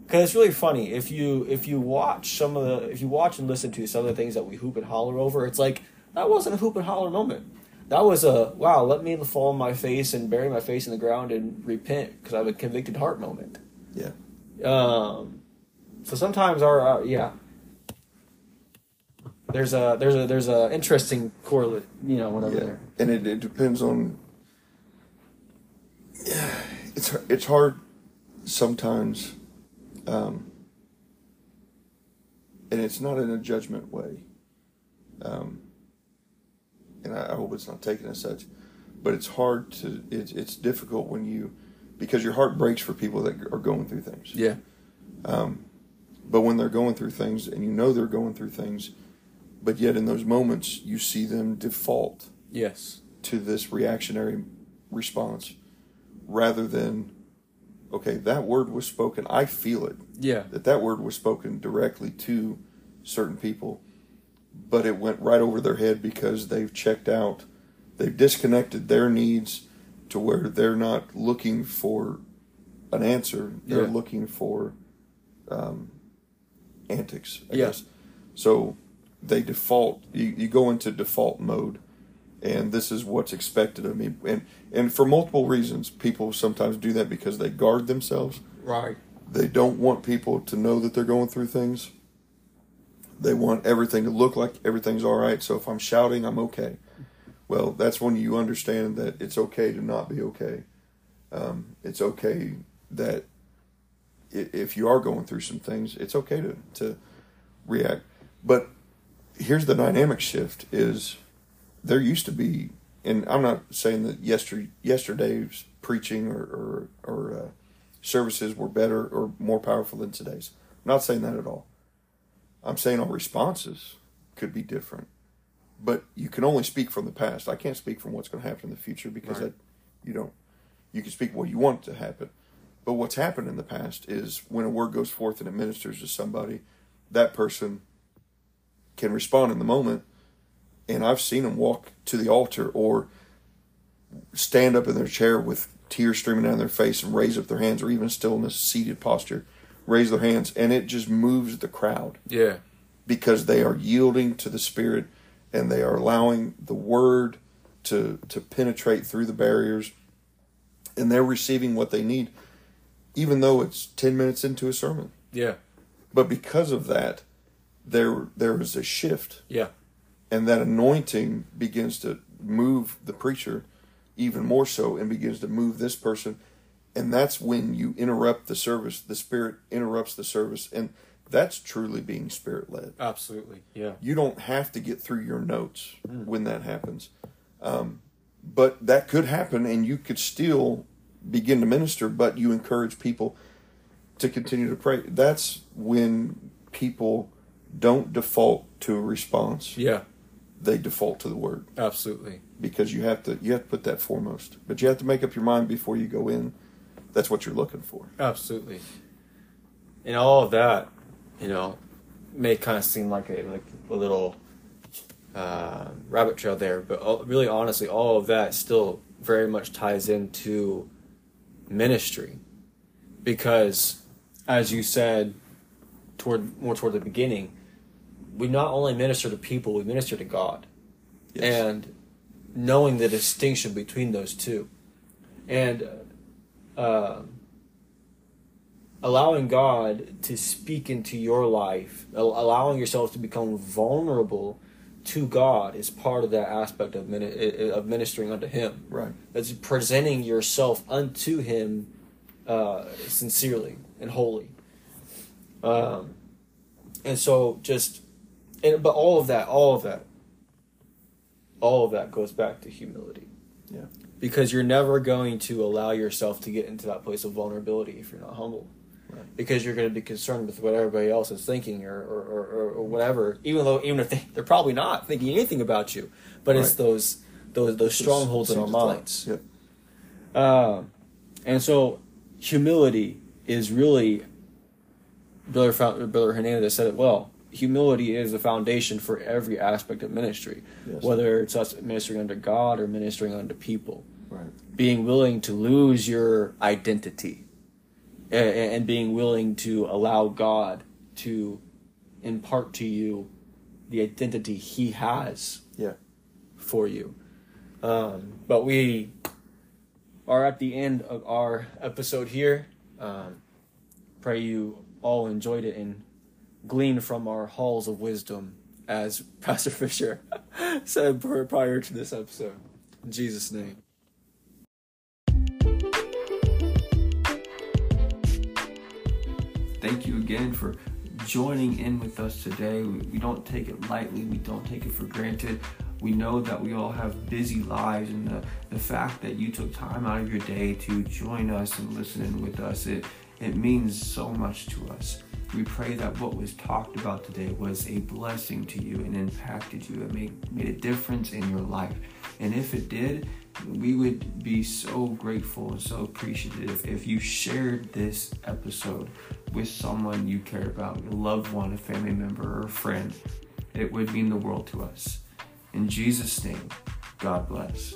S1: Because it's really funny if you if you watch some of the if you watch and listen to some of the things that we hoop and holler over, it's like that wasn't a hoop and holler moment. That was a wow. Let me fall on my face and bury my face in the ground and repent because I have a convicted heart moment.
S2: Yeah.
S1: Um, so sometimes our uh, yeah. There's a there's a there's a interesting correlate you know whatever
S2: Yeah.
S1: there.
S2: And it, it depends on. yeah It's it's hard sometimes, um, and it's not in a judgment way. Um, and I, I hope it's not taken as such, but it's hard to it's it's difficult when you because your heart breaks for people that are going through things.
S1: Yeah.
S2: Um, but when they're going through things and you know they're going through things, but yet in those moments you see them default
S1: Yes.
S2: to this reactionary response rather than, okay, that word was spoken. I feel it.
S1: Yeah.
S2: That that word was spoken directly to certain people, but it went right over their head because they've checked out. They've disconnected their needs to where they're not looking for an answer. They're
S1: Yeah.
S2: looking for um, antics, I
S1: Yeah.
S2: guess. So they default. You, you go into default mode, and this is what's expected of me. And and for multiple reasons, people sometimes do that because they guard themselves.
S1: Right.
S2: They don't want people to know that they're going through things. They want everything to look like everything's all right. So if I'm shouting, I'm okay. Well, that's when you understand that it's okay to not be okay. Um, it's okay that if you are going through some things, it's okay to, to react. But here's the dynamic shift is there used to be, and I'm not saying that yester, yesterday's preaching or, or, or uh, services were better or more powerful than today's. I'm not saying that at all. I'm saying our responses could be different. But you can only speak from the past. I can't speak from what's going to happen in the future because
S1: Right.
S2: that you don't. You can speak what you want to happen. But what's happened in the past is when a word goes forth and it ministers to somebody, that person can respond in the moment. And I've seen them walk to the altar or stand up in their chair with tears streaming down their face and raise up their hands, or even still in a seated posture, raise their hands, and it just moves the crowd
S1: Yeah.
S2: because they are yielding to the Spirit and they are allowing the Word to to penetrate through the barriers, and they're receiving what they need, even though it's ten minutes into a sermon.
S1: Yeah.
S2: But because of that, there there is a shift
S1: Yeah.
S2: and that anointing begins to move the preacher even more so and begins to move this person and that's when you interrupt the service the spirit interrupts the service and that's truly being spirit led
S1: Absolutely. Yeah.
S2: you don't have to get through your notes when that happens um, but that could happen and you could still begin to minister but you encourage people to continue to pray that's when people don't default to a response
S1: Yeah.
S2: they default to the word
S1: Absolutely.
S2: because you have to you have to put that foremost. But you have to make up your mind before you go in. That's what you're looking for.
S1: Absolutely. And all of that, you know, may kind of seem like a like a little uh, rabbit trail there, but all, really, honestly, all of that still very much ties into ministry, because, as you said, toward more toward the beginning, we not only minister to people, we minister to God, and knowing the distinction between those two, and. Uh, allowing God to speak into your life, allowing yourself to become vulnerable to God is part of that aspect of mini- of ministering unto Him.
S2: right.
S1: That's presenting yourself unto Him uh, sincerely and wholly. Um, and so just, and but all of that, all of that, all of that goes back to humility
S2: Yeah.
S1: because you're never going to allow yourself to get into that place of vulnerability if you're not humble. Because you're going to be concerned with what everybody else is thinking or, or, or, or whatever. Even though even if they, they're probably not thinking anything about you, but it's those those those strongholds in our
S2: Seeds of thought.
S1: minds.
S2: Yep.
S1: Uh, and so humility is really Brother, Brother Hernandez said it well. Humility is the foundation for every aspect of ministry,
S2: Yes.
S1: whether it's us ministering unto God or ministering unto people.
S2: Right.
S1: Being willing to lose your identity and being willing to allow God to impart to you the identity He has
S2: Yeah.
S1: for you. Um, but we are at the end of our episode here. Um, pray you all enjoyed it and gleaned from our halls of wisdom, as Pastor Fisher said prior to this episode. In Jesus' name.
S3: Thank you again for joining in with us today. We, don't take it lightly, we don't take it for granted. We know that we all have busy lives, and the, the fact that you took time out of your day to join us and listen in with us, it, it means so much to us. We pray that what was talked about today was a blessing to you and impacted you. It made, made a difference in your life. And if it did, we would be so grateful and so appreciative if you shared this episode with someone you care about, a loved one, a family member, or a friend. It would mean the world to us. In Jesus' name, God bless.